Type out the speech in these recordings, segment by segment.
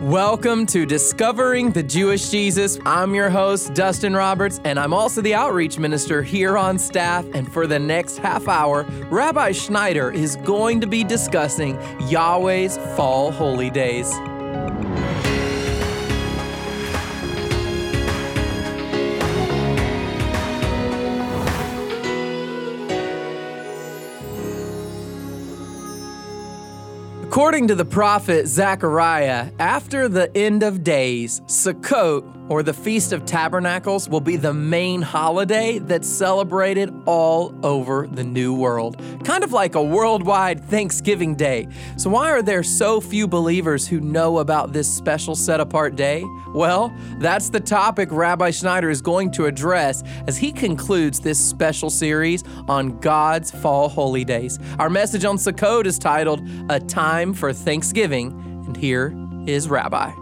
Welcome to Discovering the Jewish Jesus. I'm your host, Dustin Roberts, and I'm also the outreach minister here on staff. And for the next half hour, Rabbi Schneider is going to be discussing Yahweh's Fall Holy Days. According to the prophet Zechariah, after the end of days, Sukkot, or the Feast of Tabernacles, will be the main holiday that's celebrated all over the New World. Kind of like a worldwide Thanksgiving Day. So, why are there so few believers who know about this special set apart day? Well, that's the topic Rabbi Schneider is going to address as he concludes this special series on God's Fall Holy Days. Our message on Sukkot is titled A Time for Thanksgiving, and here is Rabbi.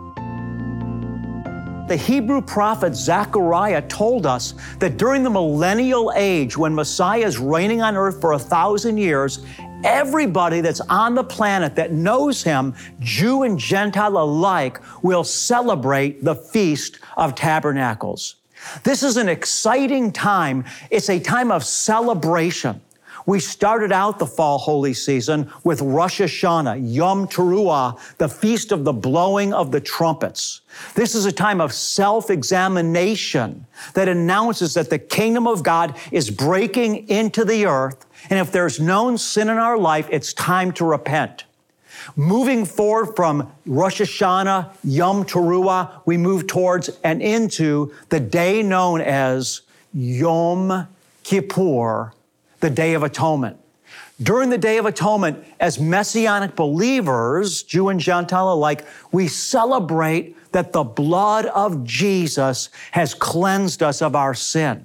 The Hebrew prophet Zechariah told us that during the millennial age, when Messiah is reigning on earth for a thousand years, everybody that's on the planet that knows him, Jew and Gentile alike, will celebrate the Feast of Tabernacles. This is an exciting time. It's a time of celebration. We started out the fall holy season with Rosh Hashanah, Yom Teruah, the feast of the blowing of the trumpets. This is a time of self examination that announces that the kingdom of God is breaking into the earth. And if there's known sin in our life, it's time to repent. Moving forward from Rosh Hashanah, Yom Teruah, we move towards and into the day known as Yom Kippur, the Day of Atonement. During the Day of Atonement, as Messianic believers, Jew and Gentile alike, we celebrate that the blood of Jesus has cleansed us of our sin.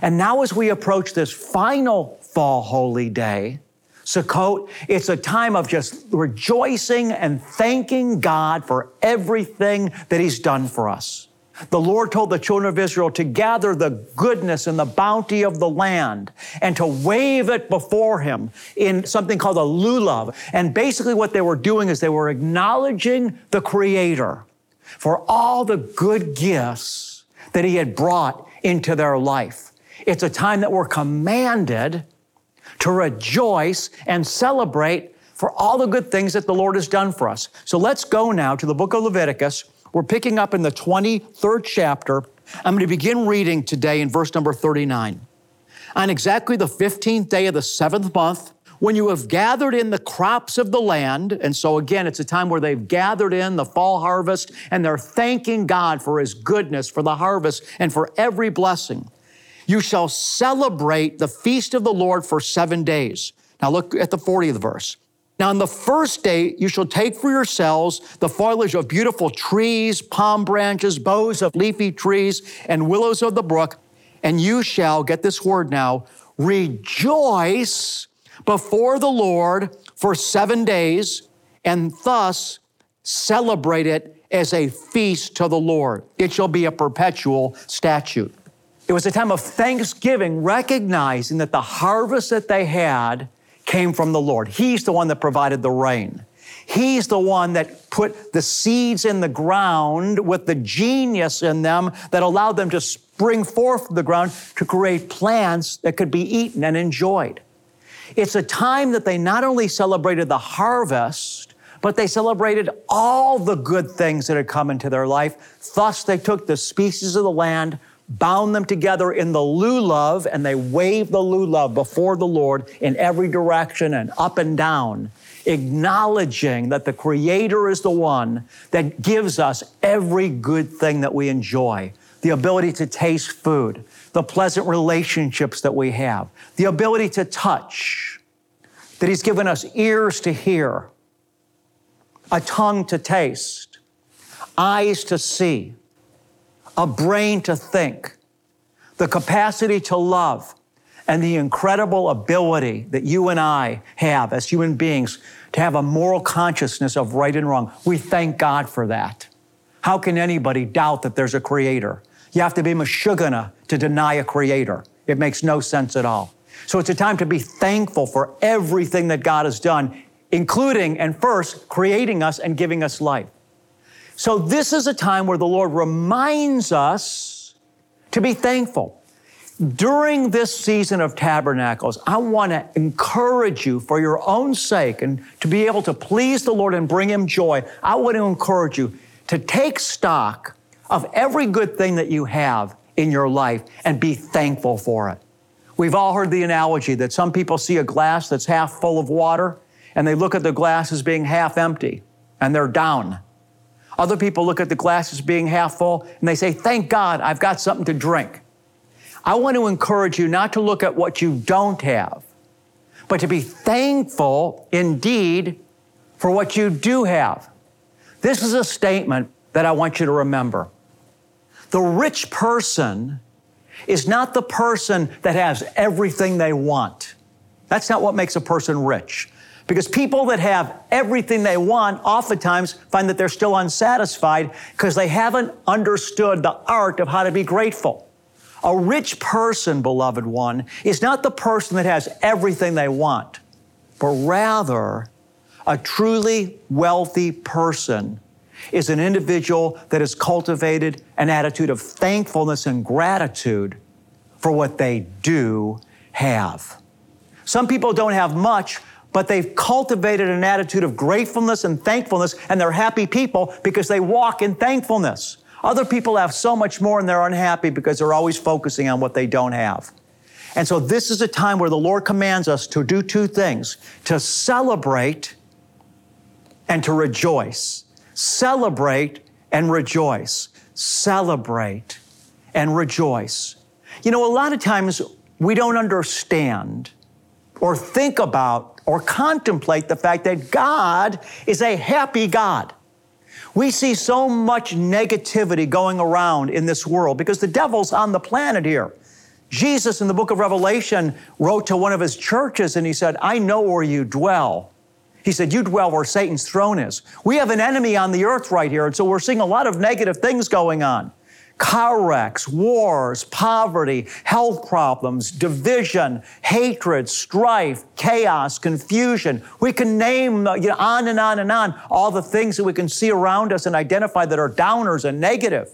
And now, as we approach this final fall holy day, Sukkot, it's a time of just rejoicing and thanking God for everything that He's done for us. The Lord told the children of Israel to gather the goodness and the bounty of the land and to wave it before Him in something called a lulav. And basically, what they were doing is they were acknowledging the Creator for all the good gifts that He had brought into their life. It's a time that we're commanded to rejoice and celebrate for all the good things that the Lord has done for us. So let's go now to the book of Leviticus. We're picking up in the 23rd chapter. I'm going to begin reading today in verse number 39. On exactly the 15th day of the seventh month, when you have gathered in the crops of the land, and so again, it's a time where they've gathered in the fall harvest and they're thanking God for His goodness, for the harvest, and for every blessing. You shall celebrate the feast of the Lord for seven days. Now look at the 40th verse. Now, on the first day, you shall take for yourselves the foliage of beautiful trees, palm branches, boughs of leafy trees, and willows of the brook, and you shall, get this word now, rejoice before the Lord for seven days, and thus celebrate it as a feast to the Lord. It shall be a perpetual statute. It was a time of thanksgiving, recognizing that the harvest that they had came from the Lord. He's the one that provided the rain. He's the one that put the seeds in the ground with the genius in them that allowed them to spring forth from the ground to create plants that could be eaten and enjoyed. It's a time that they not only celebrated the harvest, but they celebrated all the good things that had come into their life. Thus, they took the species of the land, bound them together in the lulav, and they waved the lulav before the Lord in every direction and up and down, acknowledging that the Creator is the one that gives us every good thing that we enjoy the ability to taste food, the pleasant relationships that we have, the ability to touch, that He's given us ears to hear, a tongue to taste, eyes to see a brain to think, the capacity to love, and the incredible ability that you and I have as human beings to have a moral consciousness of right and wrong. We thank God for that. How can anybody doubt that there's a creator? You have to be Meshuggah to deny a creator. It makes no sense at all. So it's a time to be thankful for everything that God has done, including and first creating us and giving us life. So, this is a time where the Lord reminds us to be thankful. During this season of tabernacles, I want to encourage you for your own sake and to be able to please the Lord and bring Him joy. I want to encourage you to take stock of every good thing that you have in your life and be thankful for it. We've all heard the analogy that some people see a glass that's half full of water and they look at the glass as being half empty and they're down. Other people look at the glass as being half full and they say, Thank God I've got something to drink. I want to encourage you not to look at what you don't have, but to be thankful indeed for what you do have. This is a statement that I want you to remember. The rich person is not the person that has everything they want. That's not what makes a person rich. Because people that have everything they want oftentimes find that they're still unsatisfied because they haven't understood the art of how to be grateful. A rich person, beloved one, is not the person that has everything they want, but rather a truly wealthy person is an individual that has cultivated an attitude of thankfulness and gratitude for what they do have. Some people don't have much, but they've cultivated an attitude of gratefulness and thankfulness, and they're happy people because they walk in thankfulness. Other people have so much more and they're unhappy because they're always focusing on what they don't have. And so, this is a time where the Lord commands us to do two things to celebrate and to rejoice. Celebrate and rejoice. Celebrate and rejoice. You know, a lot of times we don't understand or think about or contemplate the fact that God is a happy God. We see so much negativity going around in this world because the devil's on the planet here. Jesus in the book of Revelation wrote to one of his churches and he said, I know where you dwell. He said, You dwell where Satan's throne is. We have an enemy on the earth right here, and so we're seeing a lot of negative things going on car wrecks, wars, poverty, health problems, division, hatred, strife, chaos, confusion. We can name you know, on and on and on all the things that we can see around us and identify that are downers and negative.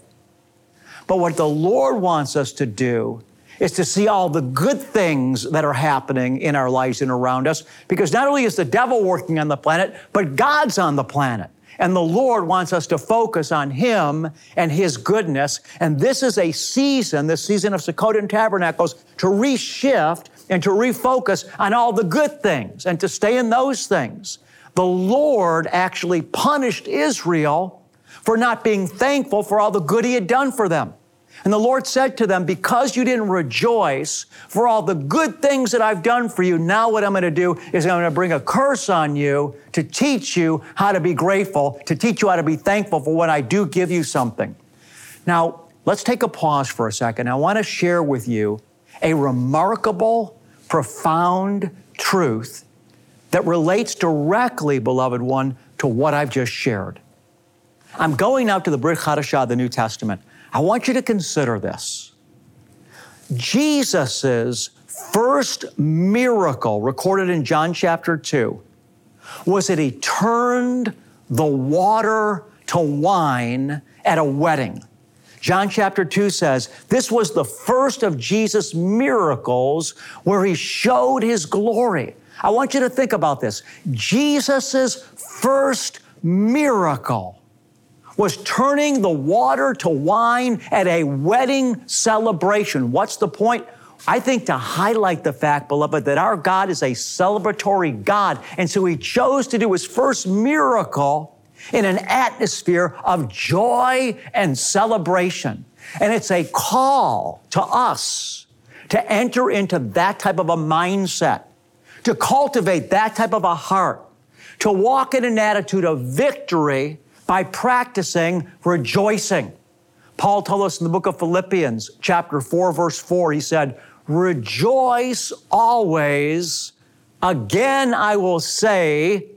But what the Lord wants us to do is to see all the good things that are happening in our lives and around us because not only is the devil working on the planet, but God's on the planet. And the Lord wants us to focus on Him and His goodness. And this is a season, this season of Sukkot and Tabernacles, to reshift and to refocus on all the good things and to stay in those things. The Lord actually punished Israel for not being thankful for all the good He had done for them. And the Lord said to them, Because you didn't rejoice for all the good things that I've done for you, now what I'm going to do is I'm going to bring a curse on you to teach you how to be grateful, to teach you how to be thankful for when I do give you something. Now, let's take a pause for a second. I want to share with you a remarkable, profound truth that relates directly, beloved one, to what I've just shared. I'm going now to the Brit Hadashah, the New Testament. I want you to consider this. Jesus' first miracle recorded in John chapter 2 was that he turned the water to wine at a wedding. John chapter 2 says this was the first of Jesus' miracles where he showed his glory. I want you to think about this. Jesus' first miracle was turning the water to wine at a wedding celebration. What's the point? I think to highlight the fact, beloved, that our God is a celebratory God. And so he chose to do his first miracle in an atmosphere of joy and celebration. And it's a call to us to enter into that type of a mindset, to cultivate that type of a heart, to walk in an attitude of victory by practicing rejoicing. Paul told us in the book of Philippians, chapter 4, verse 4, he said, Rejoice always. Again, I will say,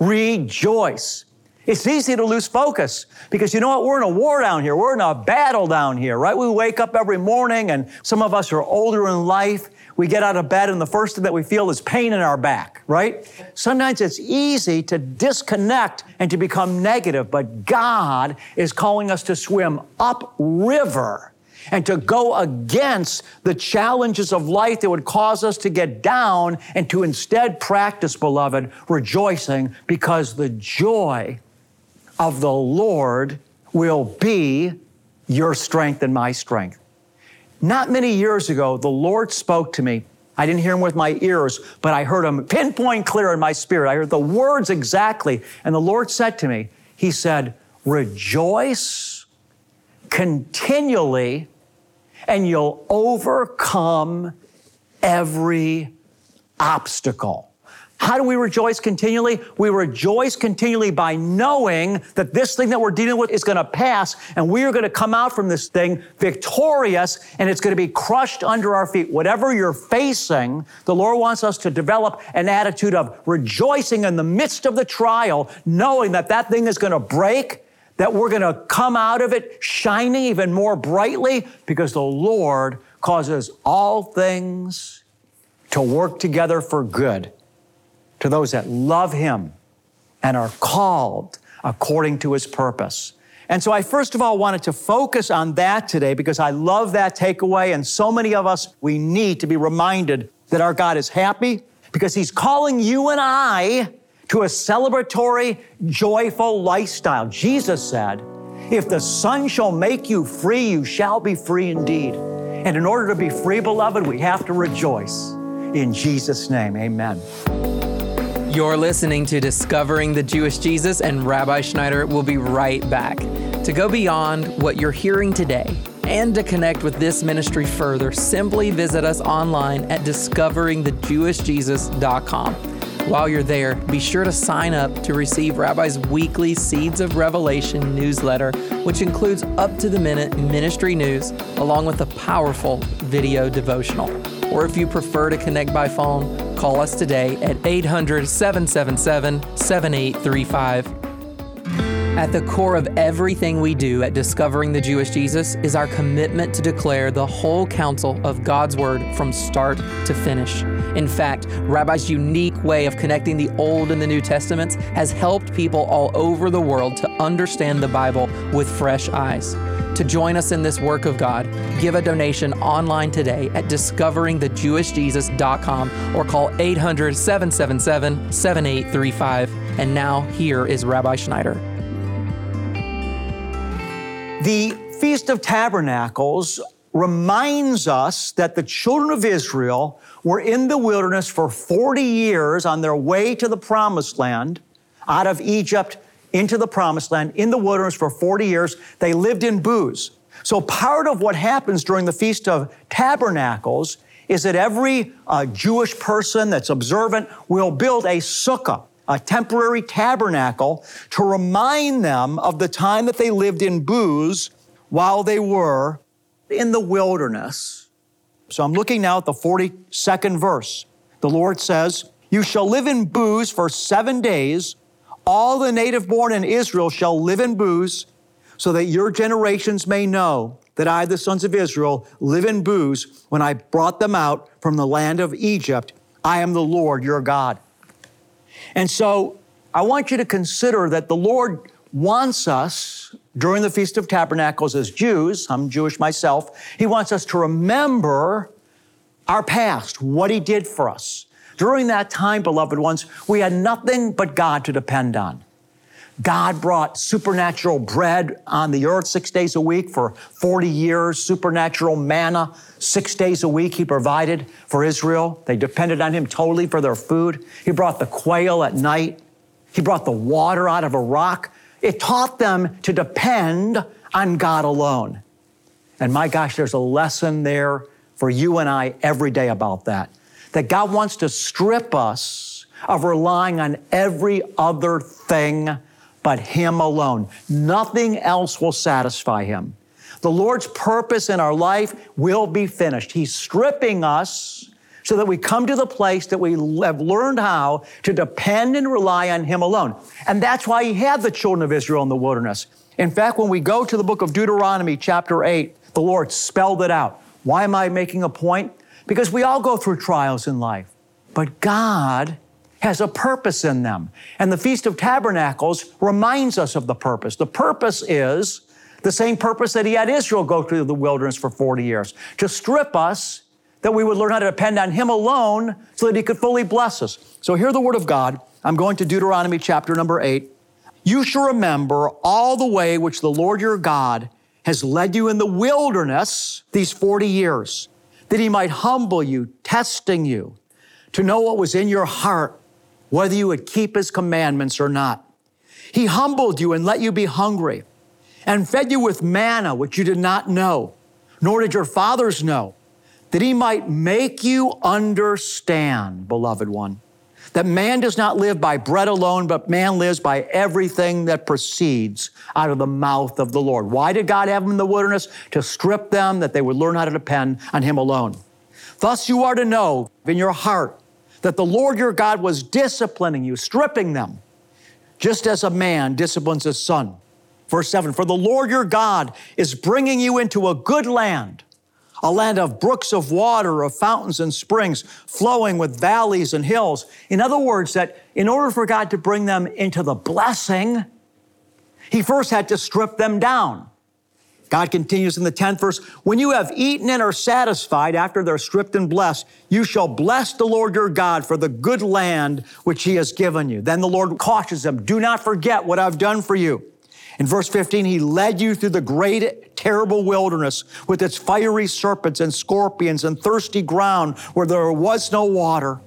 rejoice. It's easy to lose focus because you know what? We're in a war down here. We're in a battle down here, right? We wake up every morning and some of us are older in life. We get out of bed and the first thing that we feel is pain in our back, right? Sometimes it's easy to disconnect and to become negative, but God is calling us to swim upriver and to go against the challenges of life that would cause us to get down and to instead practice, beloved, rejoicing because the joy of the Lord will be your strength and my strength. Not many years ago, the Lord spoke to me. I didn't hear him with my ears, but I heard him pinpoint clear in my spirit. I heard the words exactly. And the Lord said to me, He said, Rejoice continually, and you'll overcome every obstacle. How do we rejoice continually? We rejoice continually by knowing that this thing that we're dealing with is going to pass and we are going to come out from this thing victorious and it's going to be crushed under our feet. Whatever you're facing, the Lord wants us to develop an attitude of rejoicing in the midst of the trial, knowing that that thing is going to break, that we're going to come out of it shining even more brightly because the Lord causes all things to work together for good to those that love Him and are called according to His purpose. And so I first of all wanted to focus on that today because I love that takeaway. And so many of us, we need to be reminded that our God is happy because He's calling you and I to a celebratory, joyful lifestyle. Jesus said, If the Son shall make you free, you shall be free indeed. And in order to be free, beloved, we have to rejoice. In Jesus' name, amen. You're listening to Discovering the Jewish Jesus, and Rabbi Schneider will be right back. To go beyond what you're hearing today and to connect with this ministry further, simply visit us online at discoveringthejewishjesus.com. While you're there, be sure to sign up to receive Rabbi's weekly Seeds of Revelation newsletter, which includes up to the minute ministry news along with a powerful video devotional. Or if you prefer to connect by phone, call us today at 800 777 7835. At the core of everything we do at Discovering the Jewish Jesus is our commitment to declare the whole counsel of God's Word from start to finish. In fact, Rabbi's unique way of connecting the Old and the New Testaments has helped people all over the world to understand the Bible with fresh eyes. To join us in this work of God, give a donation online today at discoveringthejewishjesus.com or call 800 777 7835. And now, here is Rabbi Schneider. The Feast of Tabernacles reminds us that the children of Israel were in the wilderness for 40 years on their way to the promised land out of Egypt into the promised land in the wilderness for 40 years. They lived in booths. So, part of what happens during the Feast of Tabernacles is that every uh, Jewish person that's observant will build a sukkah, a temporary tabernacle, to remind them of the time that they lived in booths while they were in the wilderness. So, I'm looking now at the 42nd verse. The Lord says, You shall live in booths for seven days all the native born in Israel shall live in booths, so that your generations may know that I, the sons of Israel, live in booths when I brought them out from the land of Egypt. I am the Lord your God. And so I want you to consider that the Lord wants us during the Feast of Tabernacles as Jews, I'm Jewish myself, He wants us to remember our past, what He did for us. During that time, beloved ones, we had nothing but God to depend on. God brought supernatural bread on the earth six days a week for 40 years, supernatural manna six days a week he provided for Israel. They depended on him totally for their food. He brought the quail at night. He brought the water out of a rock. It taught them to depend on God alone. And my gosh, there's a lesson there for you and I every day about that that God wants to strip us of relying on every other thing but Him alone. Nothing else will satisfy Him. The Lord's purpose in our life will be finished. He's stripping us so that we come to the place that we have learned how to depend and rely on Him alone. And that's why He had the children of Israel in the wilderness. In fact, when we go to the book of Deuteronomy, chapter 8, the Lord spelled it out. Why am I making a point? Because we all go through trials in life. But God has a purpose in them. And the Feast of Tabernacles reminds us of the purpose. The purpose is the same purpose that He had Israel go through the wilderness for 40 years to strip us, that we would learn how to depend on Him alone so that He could fully bless us. So, hear the Word of God. I'm going to Deuteronomy chapter number 8. You shall remember all the way which the Lord your God has led you in the wilderness these 40 years, that he might humble you, testing you, to know what was in your heart, whether you would keep his commandments or not. He humbled you and let you be hungry, and fed you with manna, which you did not know, nor did your fathers know, that he might make you understand, beloved one that man does not live by bread alone, but man lives by everything that proceeds out of the mouth of the Lord. Why did God have them in the wilderness? To strip them, that they would learn how to depend on Him alone. Thus, you are to know in your heart that the Lord your God was disciplining you, stripping them, just as a man disciplines his son. Verse 7 For the Lord your God is bringing you into a good land a land of brooks of water, of fountains and springs, flowing with valleys and hills. In other words, that in order for God to bring them into the blessing, He first had to strip them down. God continues in the 10th verse When you have eaten and are satisfied after they're stripped and blessed, you shall bless the Lord your God for the good land which He has given you. Then the Lord cautions them Do not forget what I've done for you. In verse 15, he led you through the great, terrible wilderness with its fiery serpents and scorpions and thirsty ground where there was no water.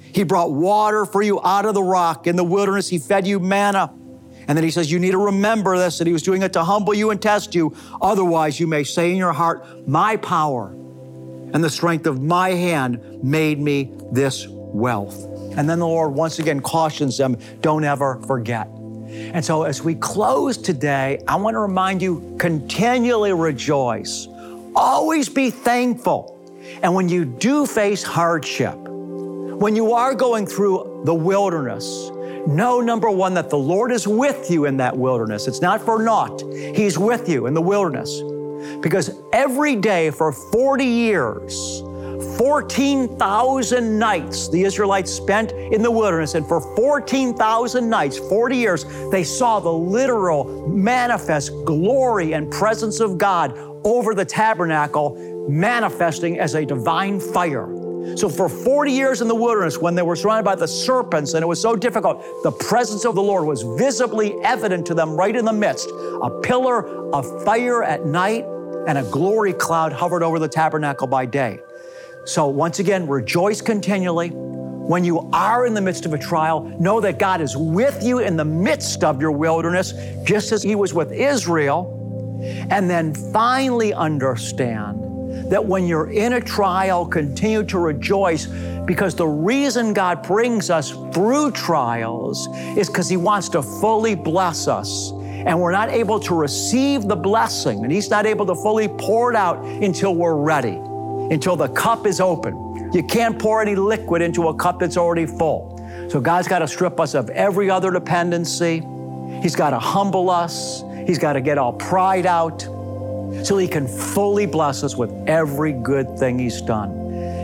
He brought water for you out of the rock. In the wilderness, he fed you manna. And then he says, You need to remember this, that he was doing it to humble you and test you. Otherwise, you may say in your heart, My power and the strength of my hand made me this wealth. And then the Lord once again cautions them don't ever forget. And so, as we close today, I want to remind you continually rejoice, always be thankful. And when you do face hardship, when you are going through the wilderness, know number one that the Lord is with you in that wilderness. It's not for naught, He's with you in the wilderness. Because every day for 40 years, 14,000 nights the Israelites spent in the wilderness, and for 14,000 nights, 40 years, they saw the literal manifest glory and presence of God over the tabernacle, manifesting as a divine fire. So, for 40 years in the wilderness, when they were surrounded by the serpents and it was so difficult, the presence of the Lord was visibly evident to them right in the midst. A pillar of fire at night and a glory cloud hovered over the tabernacle by day. So, once again, rejoice continually. When you are in the midst of a trial, know that God is with you in the midst of your wilderness, just as He was with Israel. And then finally understand that when you're in a trial, continue to rejoice because the reason God brings us through trials is because He wants to fully bless us. And we're not able to receive the blessing, and He's not able to fully pour it out until we're ready until the cup is open. You can't pour any liquid into a cup that's already full. So God's got to strip us of every other dependency. He's got to humble us. He's got to get all pride out so He can fully bless us with every good thing He's done.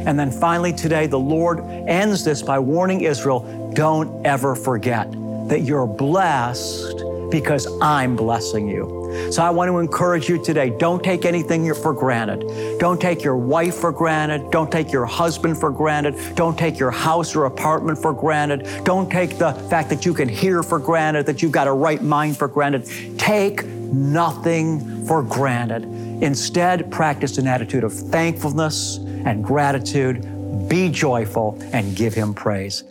And then finally, today, the Lord ends this by warning Israel don't ever forget that you're blessed because I'm blessing you. So I want to encourage you today don't take anything for granted. Don't take your wife for granted. Don't take your husband for granted. Don't take your house or apartment for granted. Don't take the fact that you can hear for granted, that you've got a right mind for granted. Take nothing for granted. Instead, practice an attitude of thankfulness and gratitude. Be joyful and give Him praise.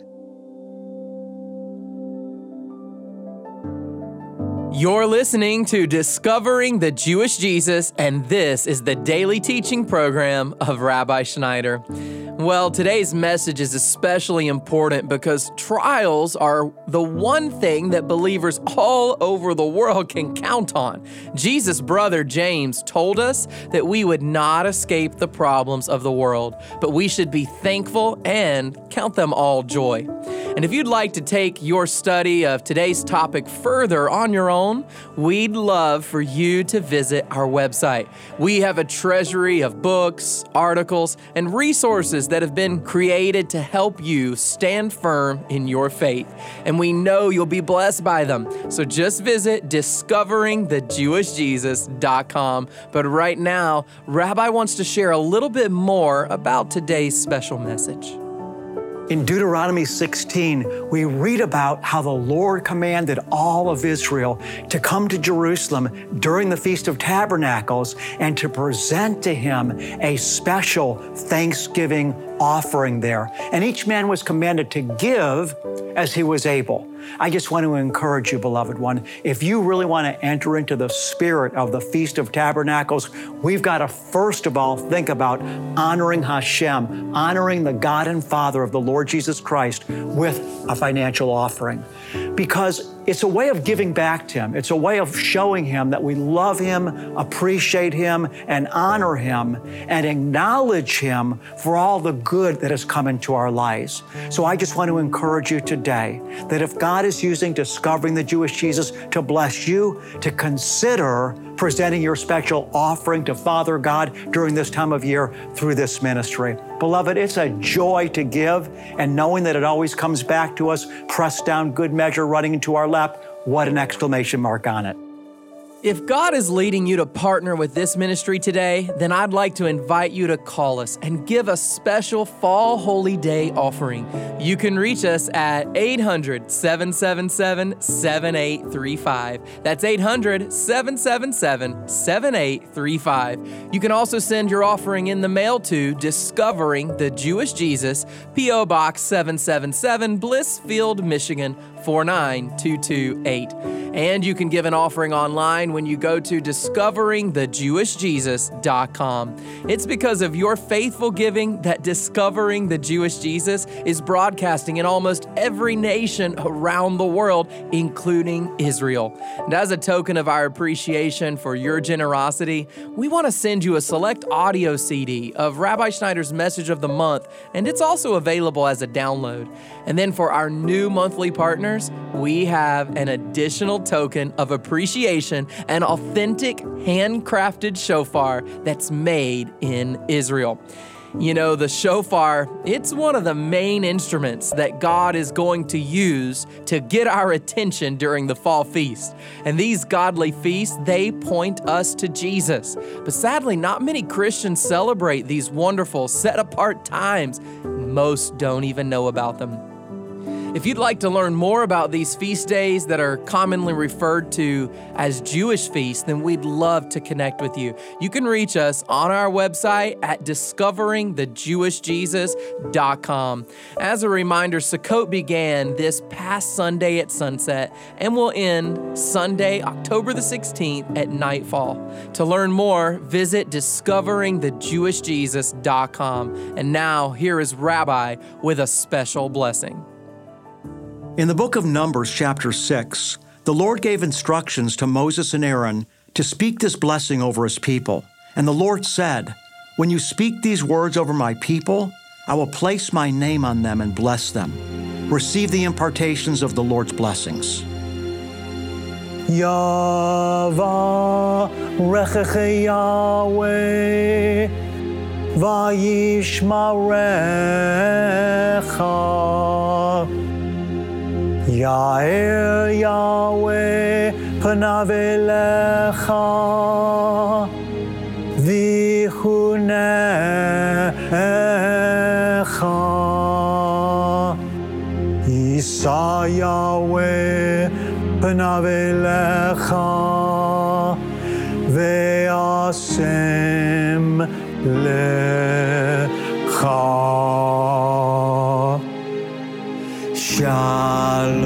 You're listening to Discovering the Jewish Jesus, and this is the daily teaching program of Rabbi Schneider. Well, today's message is especially important because trials are the one thing that believers all over the world can count on. Jesus' brother James told us that we would not escape the problems of the world, but we should be thankful and count them all joy. And if you'd like to take your study of today's topic further on your own, we'd love for you to visit our website. We have a treasury of books, articles, and resources that have been created to help you stand firm in your faith. And we know you'll be blessed by them. So just visit discoveringthejewishjesus.com. But right now, Rabbi wants to share a little bit more about today's special message. In Deuteronomy 16, we read about how the Lord commanded all of Israel to come to Jerusalem during the Feast of Tabernacles and to present to him a special thanksgiving offering there. And each man was commanded to give as he was able. I just want to encourage you, beloved one, if you really want to enter into the spirit of the Feast of Tabernacles, we've got to first of all think about honoring Hashem, honoring the God and Father of the Lord Jesus Christ with a financial offering. Because it's a way of giving back to Him. It's a way of showing Him that we love Him, appreciate Him, and honor Him, and acknowledge Him for all the good that has come into our lives. So I just want to encourage you today that if God is using Discovering the Jewish Jesus to bless you, to consider presenting your special offering to Father God during this time of year through this ministry. Beloved, it's a joy to give, and knowing that it always comes back to us, pressed down, good measure, running into our lap. What an exclamation mark on it. If God is leading you to partner with this ministry today, then I'd like to invite you to call us and give a special Fall Holy Day offering. You can reach us at 800 777 7835. That's 800 777 7835. You can also send your offering in the mail to Discovering the Jewish Jesus, P.O. Box 777, Blissfield, Michigan 49228. And you can give an offering online when you go to discoveringthejewishjesus.com. It's because of your faithful giving that Discovering the Jewish Jesus is broadcasting in almost every nation around the world, including Israel. And as a token of our appreciation for your generosity, we want to send you a select audio CD of Rabbi Schneider's Message of the Month, and it's also available as a download. And then for our new monthly partners, we have an additional token of appreciation an authentic handcrafted shofar that's made in Israel. You know, the shofar, it's one of the main instruments that God is going to use to get our attention during the fall feast. And these godly feasts, they point us to Jesus. But sadly, not many Christians celebrate these wonderful, set apart times. Most don't even know about them. If you'd like to learn more about these feast days that are commonly referred to as Jewish feasts, then we'd love to connect with you. You can reach us on our website at discoveringthejewishjesus.com. As a reminder, Sukkot began this past Sunday at sunset and will end Sunday, October the 16th at nightfall. To learn more, visit discoveringthejewishjesus.com. And now, here is Rabbi with a special blessing. In the book of Numbers, chapter 6, the Lord gave instructions to Moses and Aaron to speak this blessing over his people. And the Lord said, When you speak these words over my people, I will place my name on them and bless them. Receive the impartations of the Lord's blessings. Yahweh. יאר יהוה פניו אליך, ויחונך. יישא יהוה פניו אליך, והשם לך. Shalom.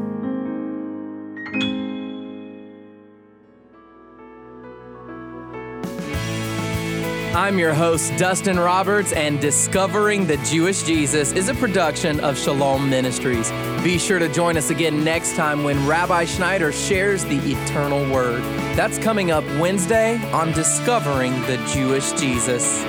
I'm your host, Dustin Roberts, and Discovering the Jewish Jesus is a production of Shalom Ministries. Be sure to join us again next time when Rabbi Schneider shares the eternal word. That's coming up Wednesday on Discovering the Jewish Jesus.